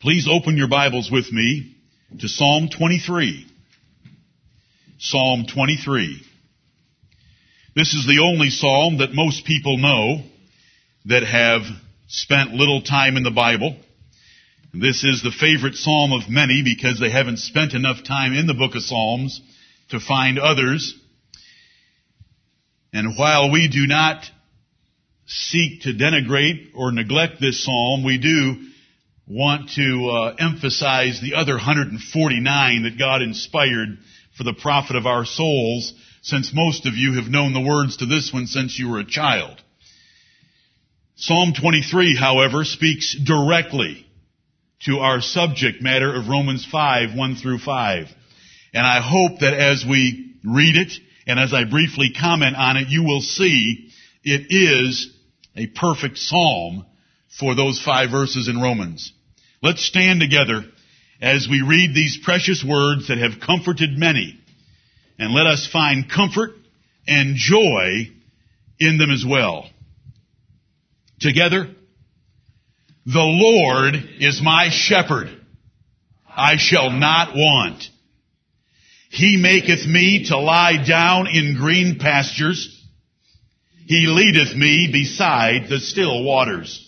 Please open your Bibles with me to Psalm 23. Psalm 23. This is the only psalm that most people know that have spent little time in the Bible. This is the favorite psalm of many because they haven't spent enough time in the book of Psalms to find others. And while we do not seek to denigrate or neglect this psalm, we do want to uh, emphasize the other 149 that God inspired for the profit of our souls, since most of you have known the words to this one since you were a child. Psalm 23, however, speaks directly to our subject matter of Romans 5, 1 through 5. And I hope that as we read it, and as I briefly comment on it, you will see it is a perfect psalm for those five verses in Romans. Let's stand together as we read these precious words that have comforted many. And let us find comfort and joy in them as well. Together, the Lord is my shepherd. I shall not want. He maketh me to lie down in green pastures. He leadeth me beside the still waters.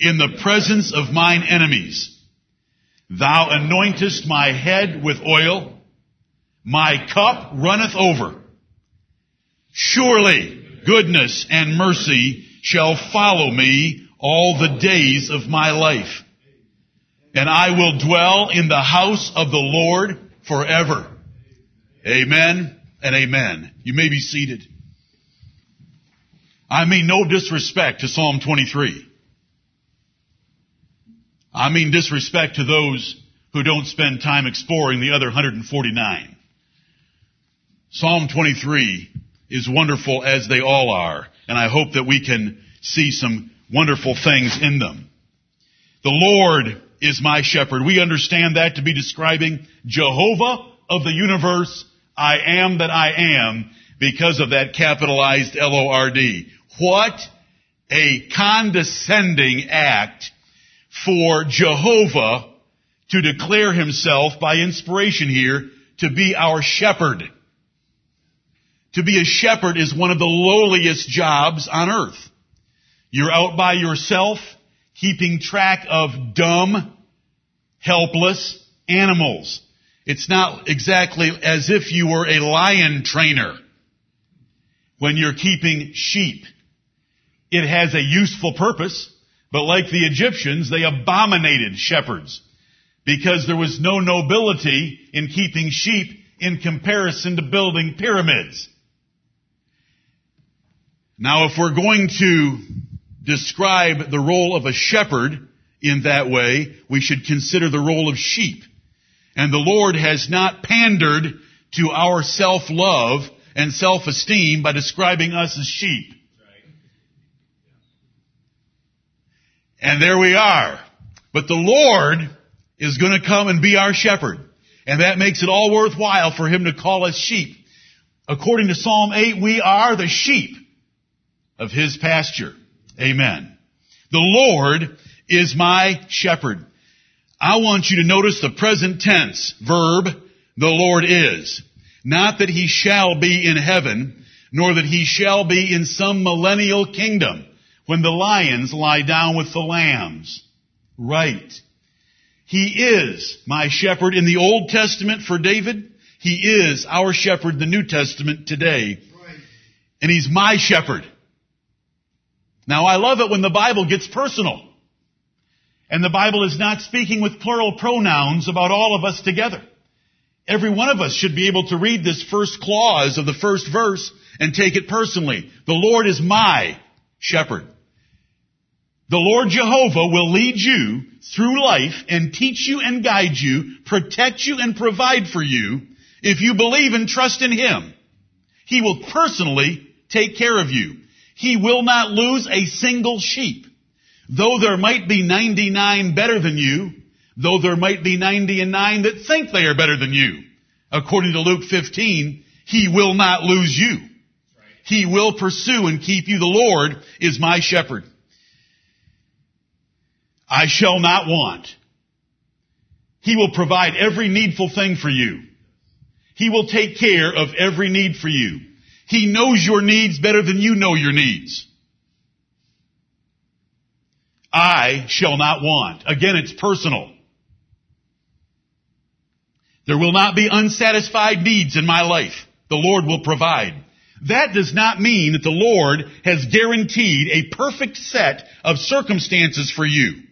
in the presence of mine enemies. Thou anointest my head with oil. My cup runneth over. Surely goodness and mercy shall follow me all the days of my life. And I will dwell in the house of the Lord forever. Amen and amen. You may be seated. I mean no disrespect to Psalm 23. I mean disrespect to those who don't spend time exploring the other 149. Psalm 23 is wonderful as they all are, and I hope that we can see some wonderful things in them. The Lord is my shepherd. We understand that to be describing Jehovah of the universe. I am that I am because of that capitalized L-O-R-D. What a condescending act for Jehovah to declare himself by inspiration here to be our shepherd. To be a shepherd is one of the lowliest jobs on earth. You're out by yourself, keeping track of dumb, helpless animals. It's not exactly as if you were a lion trainer when you're keeping sheep. It has a useful purpose, but like the Egyptians, they abominated shepherds because there was no nobility in keeping sheep in comparison to building pyramids. Now if we're going to describe the role of a shepherd in that way, we should consider the role of sheep. And the Lord has not pandered to our self-love and self-esteem by describing us as sheep. And there we are. But the Lord is going to come and be our shepherd. And that makes it all worthwhile for Him to call us sheep. According to Psalm 8, we are the sheep of His pasture. Amen. The Lord is my shepherd. I want you to notice the present tense verb, the Lord is. Not that He shall be in heaven, nor that He shall be in some millennial kingdom when the lions lie down with the lambs. Right. He is my shepherd in the Old Testament for David. He is our shepherd in the New Testament today. And he's my shepherd. Now I love it when the Bible gets personal. And the Bible is not speaking with plural pronouns about all of us together. Every one of us should be able to read this first clause of the first verse and take it personally. The Lord is my shepherd. The Lord Jehovah will lead you through life and teach you and guide you, protect you and provide for you if you believe and trust in Him. He will personally take care of you. He will not lose a single sheep. Though there might be 99 better than you, though there might be 99 that think they are better than you, according to Luke 15, He will not lose you. He will pursue and keep you. The Lord is my shepherd. I shall not want. He will provide every needful thing for you. He will take care of every need for you. He knows your needs better than you know your needs. I shall not want. Again, it's personal. There will not be unsatisfied needs in my life. The Lord will provide. That does not mean that the Lord has guaranteed a perfect set of circumstances for you.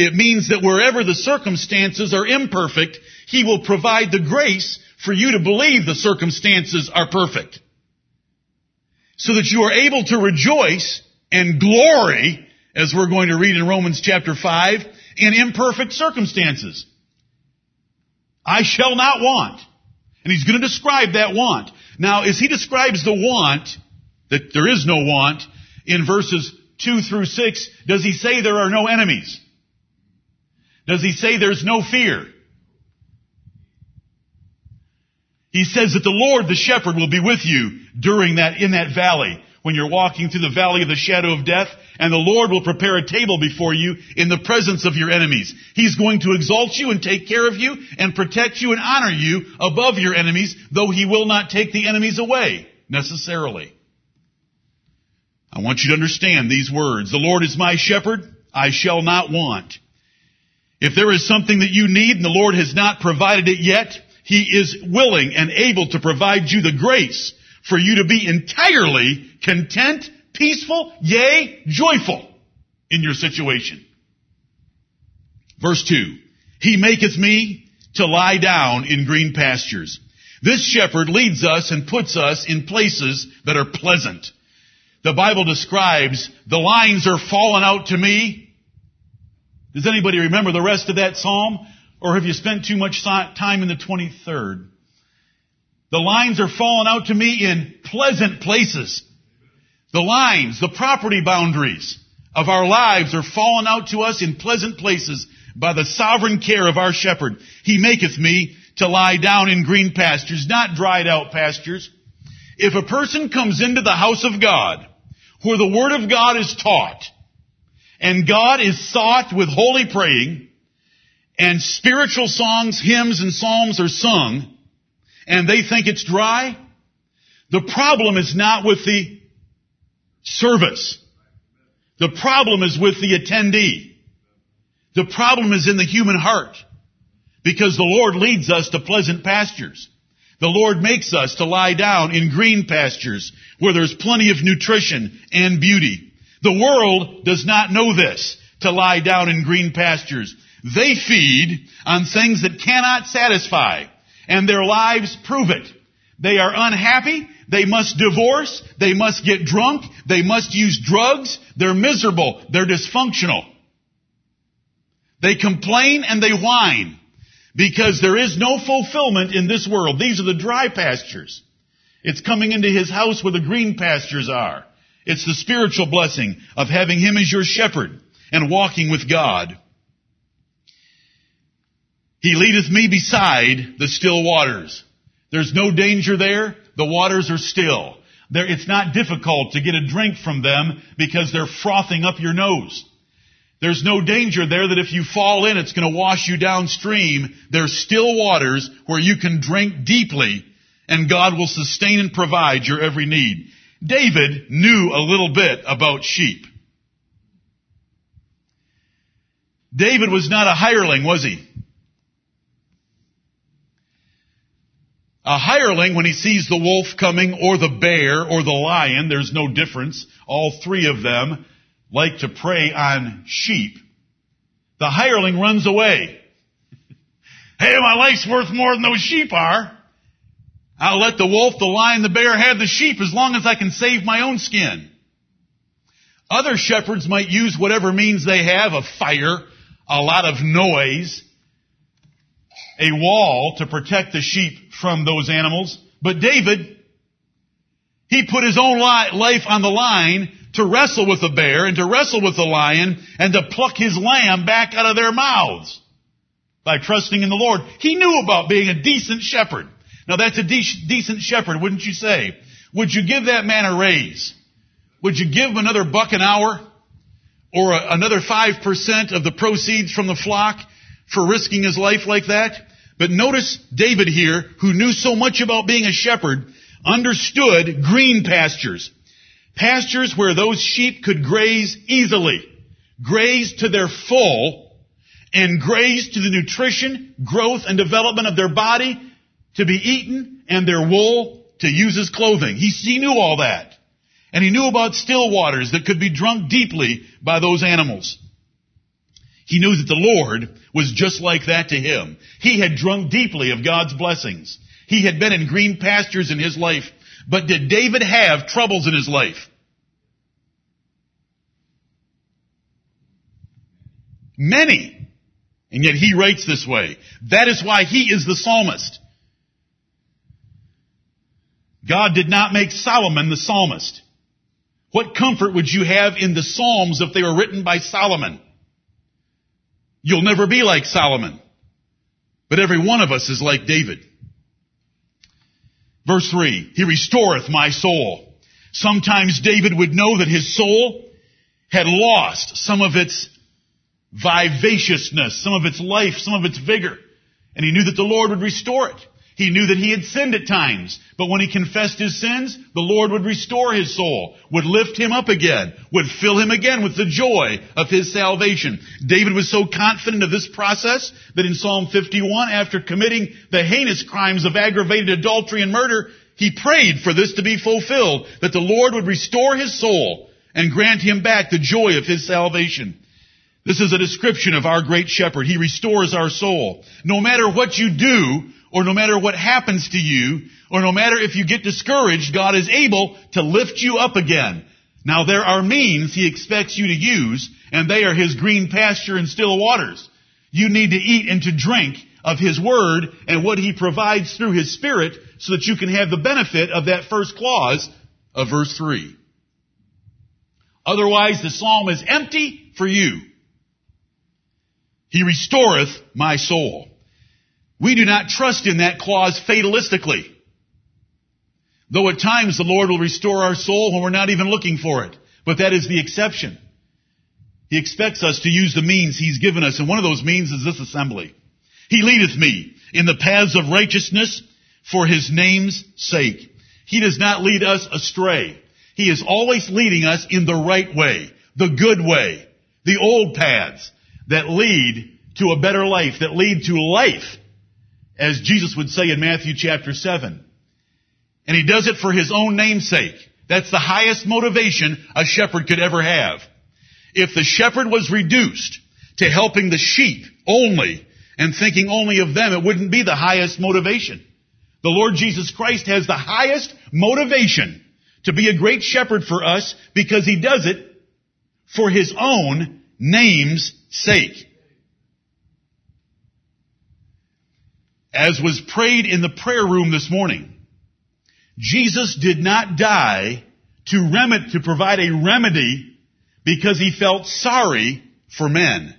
It means that wherever the circumstances are imperfect, He will provide the grace for you to believe the circumstances are perfect. So that you are able to rejoice and glory, as we're going to read in Romans chapter 5, in imperfect circumstances. I shall not want. And he's going to describe that want. Now, as he describes the want, that there is no want, in verses 2 through 6, does he say there are no enemies? Does he say there's no fear? He says that the Lord, the shepherd, will be with you during that, in that valley, when you're walking through the valley of the shadow of death, and the Lord will prepare a table before you in the presence of your enemies. He's going to exalt you and take care of you and protect you and honor you above your enemies, though He will not take the enemies away, necessarily. I want you to understand these words. The Lord is my shepherd, I shall not want. If there is something that you need and the Lord has not provided it yet, He is willing and able to provide you the grace for you to be entirely content, peaceful, yea, joyful in your situation. Verse 2. He maketh me to lie down in green pastures. This shepherd leads us and puts us in places that are pleasant. The Bible describes the lines are fallen out to me does anybody remember the rest of that psalm? Or have you spent too much time in the 23rd? The lines are falling out to me in pleasant places. The lines, the property boundaries of our lives are falling out to us in pleasant places by the sovereign care of our shepherd. He maketh me to lie down in green pastures, not dried out pastures. If a person comes into the house of God, where the word of God is taught, and God is sought with holy praying, and spiritual songs, hymns, and psalms are sung, and they think it's dry, the problem is not with the service. The problem is with the attendee. The problem is in the human heart. Because the Lord leads us to pleasant pastures. The Lord makes us to lie down in green pastures where there's plenty of nutrition and beauty. The world does not know this, to lie down in green pastures. They feed on things that cannot satisfy, and their lives prove it. They are unhappy, they must divorce, they must get drunk, they must use drugs, they're miserable, they're dysfunctional. They complain and they whine because there is no fulfillment in this world. These are the dry pastures. It's coming into his house where the green pastures are. It's the spiritual blessing of having Him as your shepherd and walking with God. He leadeth me beside the still waters. There's no danger there. The waters are still. There, it's not difficult to get a drink from them because they're frothing up your nose. There's no danger there that if you fall in, it's going to wash you downstream. There's still waters where you can drink deeply and God will sustain and provide your every need. David knew a little bit about sheep. David was not a hireling, was he? A hireling, when he sees the wolf coming, or the bear, or the lion, there's no difference. All three of them like to prey on sheep. The hireling runs away. hey, my life's worth more than those sheep are. I'll let the wolf, the lion, the bear have the sheep as long as I can save my own skin. Other shepherds might use whatever means they have, a fire, a lot of noise, a wall to protect the sheep from those animals. But David, he put his own life on the line to wrestle with the bear and to wrestle with the lion and to pluck his lamb back out of their mouths by trusting in the Lord. He knew about being a decent shepherd. Now that's a de- decent shepherd, wouldn't you say? Would you give that man a raise? Would you give him another buck an hour? Or a, another 5% of the proceeds from the flock for risking his life like that? But notice David here, who knew so much about being a shepherd, understood green pastures. Pastures where those sheep could graze easily, graze to their full, and graze to the nutrition, growth, and development of their body to be eaten, and their wool to use as clothing. He, he knew all that. And he knew about still waters that could be drunk deeply by those animals. He knew that the Lord was just like that to him. He had drunk deeply of God's blessings. He had been in green pastures in his life. But did David have troubles in his life? Many. And yet he writes this way. That is why he is the psalmist. God did not make Solomon the psalmist. What comfort would you have in the Psalms if they were written by Solomon? You'll never be like Solomon. But every one of us is like David. Verse 3, He restoreth my soul. Sometimes David would know that his soul had lost some of its vivaciousness, some of its life, some of its vigor. And he knew that the Lord would restore it. He knew that he had sinned at times, but when he confessed his sins, the Lord would restore his soul, would lift him up again, would fill him again with the joy of his salvation. David was so confident of this process that in Psalm 51, after committing the heinous crimes of aggravated adultery and murder, he prayed for this to be fulfilled, that the Lord would restore his soul and grant him back the joy of his salvation. This is a description of our great shepherd. He restores our soul. No matter what you do, or no matter what happens to you, or no matter if you get discouraged, God is able to lift you up again. Now there are means He expects you to use, and they are His green pasture and still waters. You need to eat and to drink of His Word and what He provides through His Spirit so that you can have the benefit of that first clause of verse 3. Otherwise the psalm is empty for you. He restoreth my soul. We do not trust in that clause fatalistically. Though at times the Lord will restore our soul when we're not even looking for it. But that is the exception. He expects us to use the means He's given us, and one of those means is this assembly. He leadeth me in the paths of righteousness for His name's sake. He does not lead us astray. He is always leading us in the right way, the good way, the old paths that lead to a better life, that lead to life as Jesus would say in Matthew chapter 7. And he does it for his own namesake. That's the highest motivation a shepherd could ever have. If the shepherd was reduced to helping the sheep only and thinking only of them, it wouldn't be the highest motivation. The Lord Jesus Christ has the highest motivation to be a great shepherd for us because he does it for his own name's sake. As was prayed in the prayer room this morning, Jesus did not die to, rem- to provide a remedy because he felt sorry for men.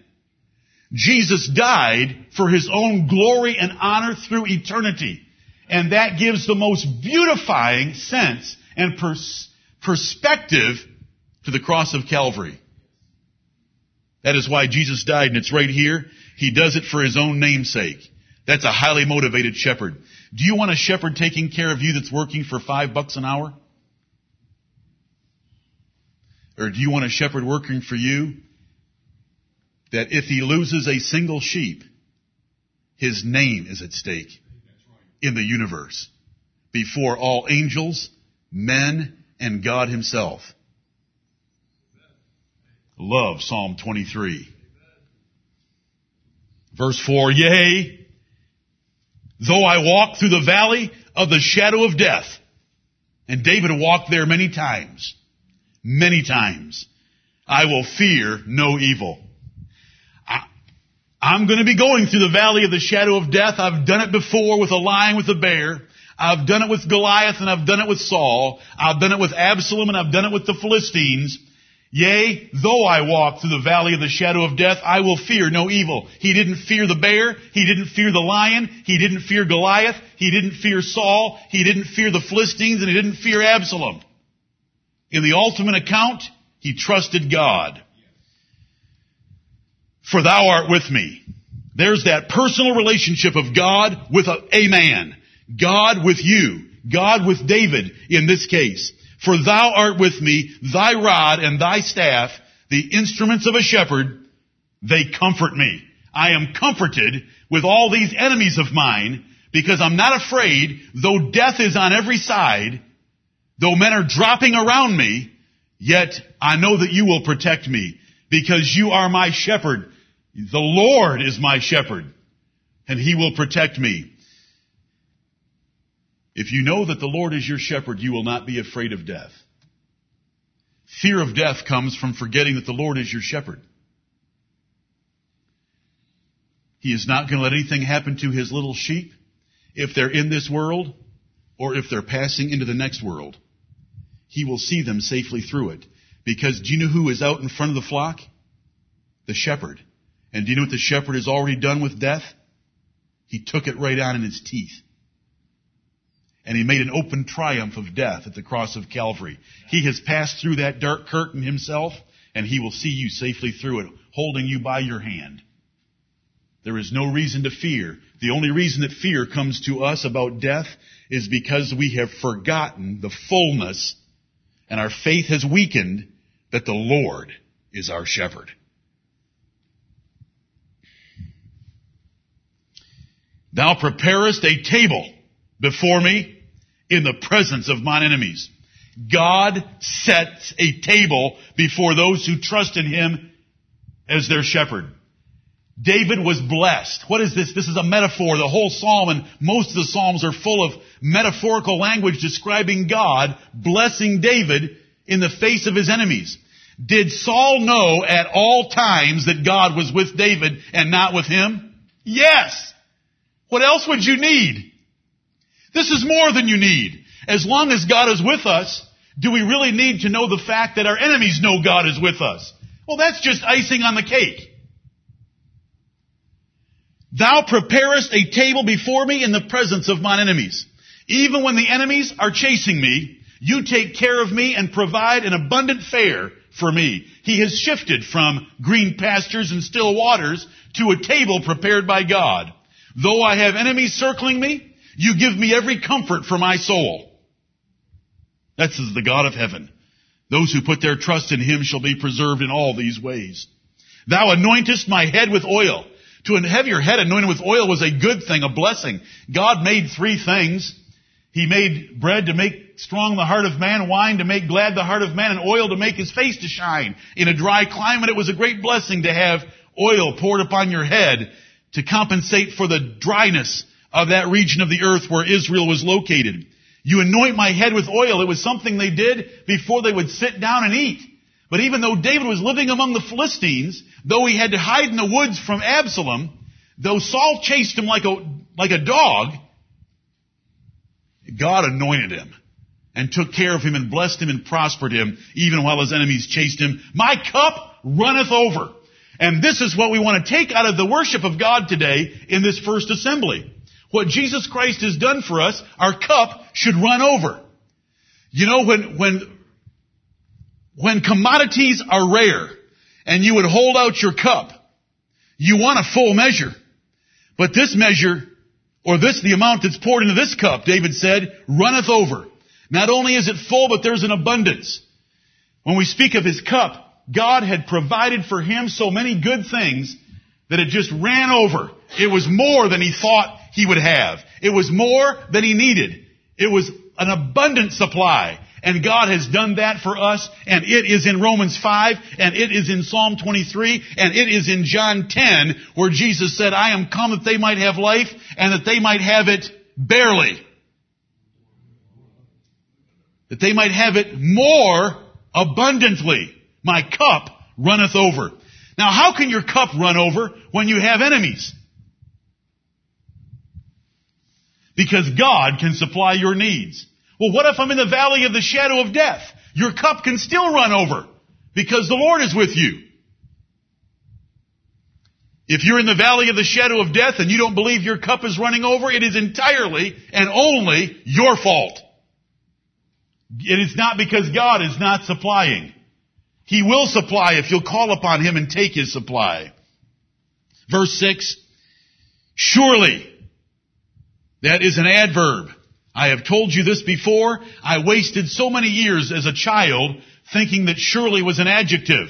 Jesus died for his own glory and honor through eternity. And that gives the most beautifying sense and pers- perspective to the cross of Calvary. That is why Jesus died, and it's right here. He does it for his own namesake. That's a highly motivated shepherd. Do you want a shepherd taking care of you that's working for five bucks an hour? Or do you want a shepherd working for you that if he loses a single sheep, his name is at stake in the universe before all angels, men, and God himself? Love Psalm 23. Verse 4, Yea, Though I walk through the valley of the shadow of death. And David walked there many times. Many times. I will fear no evil. I, I'm going to be going through the valley of the shadow of death. I've done it before with a lion, with a bear. I've done it with Goliath and I've done it with Saul. I've done it with Absalom and I've done it with the Philistines. Yea, though I walk through the valley of the shadow of death, I will fear no evil. He didn't fear the bear. He didn't fear the lion. He didn't fear Goliath. He didn't fear Saul. He didn't fear the Philistines and he didn't fear Absalom. In the ultimate account, he trusted God. For thou art with me. There's that personal relationship of God with a, a man. God with you. God with David in this case. For thou art with me, thy rod and thy staff, the instruments of a shepherd, they comfort me. I am comforted with all these enemies of mine because I'm not afraid, though death is on every side, though men are dropping around me, yet I know that you will protect me because you are my shepherd. The Lord is my shepherd and he will protect me. If you know that the Lord is your shepherd, you will not be afraid of death. Fear of death comes from forgetting that the Lord is your shepherd. He is not going to let anything happen to his little sheep if they're in this world or if they're passing into the next world. He will see them safely through it. Because do you know who is out in front of the flock? The shepherd. And do you know what the shepherd has already done with death? He took it right on in his teeth and he made an open triumph of death at the cross of Calvary. He has passed through that dark curtain himself, and he will see you safely through it, holding you by your hand. There is no reason to fear. The only reason that fear comes to us about death is because we have forgotten the fullness and our faith has weakened that the Lord is our shepherd. Thou preparest a table before me in the presence of mine enemies. God sets a table before those who trust in Him as their shepherd. David was blessed. What is this? This is a metaphor. The whole psalm and most of the psalms are full of metaphorical language describing God blessing David in the face of his enemies. Did Saul know at all times that God was with David and not with him? Yes. What else would you need? This is more than you need. As long as God is with us, do we really need to know the fact that our enemies know God is with us? Well, that's just icing on the cake. Thou preparest a table before me in the presence of mine enemies. Even when the enemies are chasing me, you take care of me and provide an abundant fare for me. He has shifted from green pastures and still waters to a table prepared by God. Though I have enemies circling me, you give me every comfort for my soul. That's the God of heaven. Those who put their trust in him shall be preserved in all these ways. Thou anointest my head with oil. To have your head anointed with oil was a good thing, a blessing. God made three things. He made bread to make strong the heart of man, wine to make glad the heart of man, and oil to make his face to shine. In a dry climate, it was a great blessing to have oil poured upon your head to compensate for the dryness of that region of the earth where Israel was located. You anoint my head with oil. It was something they did before they would sit down and eat. But even though David was living among the Philistines, though he had to hide in the woods from Absalom, though Saul chased him like a, like a dog, God anointed him and took care of him and blessed him and prospered him even while his enemies chased him. My cup runneth over. And this is what we want to take out of the worship of God today in this first assembly what Jesus Christ has done for us, our cup should run over. You know, when, when, when commodities are rare and you would hold out your cup, you want a full measure. But this measure, or this, the amount that's poured into this cup, David said, runneth over. Not only is it full, but there's an abundance. When we speak of his cup, God had provided for him so many good things that it just ran over. It was more than he thought he would have. It was more than he needed. It was an abundant supply. And God has done that for us, and it is in Romans 5, and it is in Psalm 23, and it is in John 10, where Jesus said, I am come that they might have life, and that they might have it barely. That they might have it more abundantly. My cup runneth over. Now how can your cup run over when you have enemies? Because God can supply your needs. Well, what if I'm in the valley of the shadow of death? Your cup can still run over because the Lord is with you. If you're in the valley of the shadow of death and you don't believe your cup is running over, it is entirely and only your fault. It is not because God is not supplying. He will supply if you'll call upon Him and take His supply. Verse 6, surely, that is an adverb. I have told you this before. I wasted so many years as a child thinking that surely was an adjective,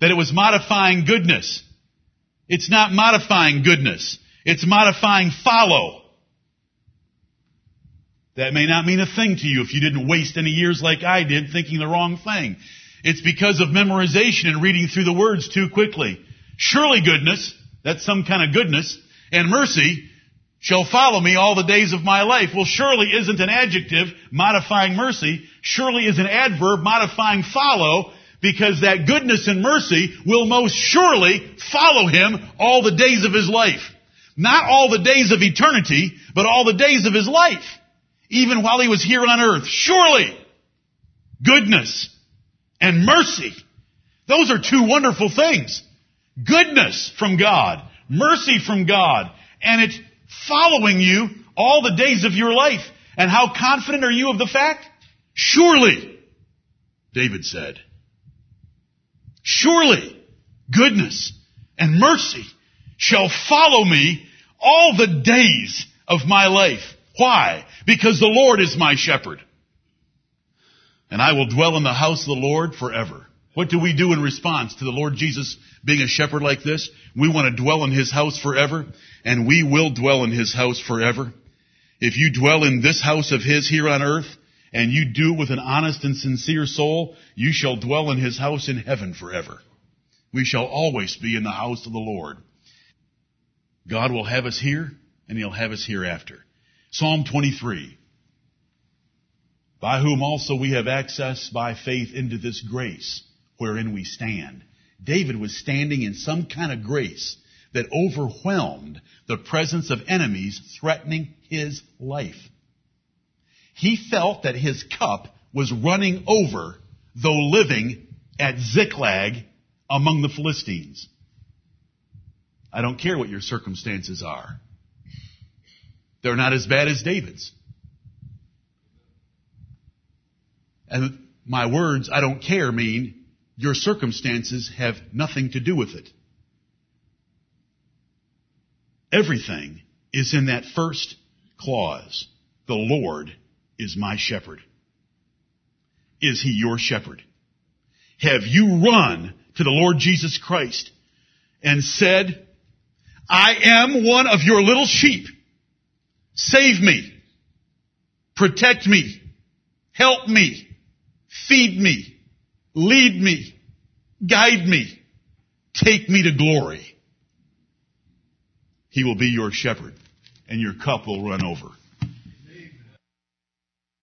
that it was modifying goodness. It's not modifying goodness. It's modifying follow. That may not mean a thing to you if you didn't waste any years like I did thinking the wrong thing. It's because of memorization and reading through the words too quickly. Surely goodness, that's some kind of goodness, and mercy shall follow me all the days of my life. Well, surely isn't an adjective modifying mercy. Surely is an adverb modifying follow because that goodness and mercy will most surely follow him all the days of his life. Not all the days of eternity, but all the days of his life even while he was here on earth. Surely, goodness and mercy. Those are two wonderful things. Goodness from God, mercy from God, and it's following you all the days of your life. And how confident are you of the fact? Surely, David said, surely goodness and mercy shall follow me all the days of my life. Why? Because the Lord is my shepherd. And I will dwell in the house of the Lord forever. What do we do in response to the Lord Jesus being a shepherd like this? We want to dwell in His house forever, and we will dwell in His house forever. If you dwell in this house of His here on earth, and you do it with an honest and sincere soul, you shall dwell in His house in heaven forever. We shall always be in the house of the Lord. God will have us here, and He'll have us hereafter. Psalm 23. By whom also we have access by faith into this grace wherein we stand. David was standing in some kind of grace that overwhelmed the presence of enemies threatening his life. He felt that his cup was running over though living at Ziklag among the Philistines. I don't care what your circumstances are. They're not as bad as David's. And my words, I don't care, mean your circumstances have nothing to do with it. Everything is in that first clause. The Lord is my shepherd. Is he your shepherd? Have you run to the Lord Jesus Christ and said, I am one of your little sheep. Save me. Protect me. Help me. Feed me. Lead me. Guide me. Take me to glory. He will be your shepherd and your cup will run over.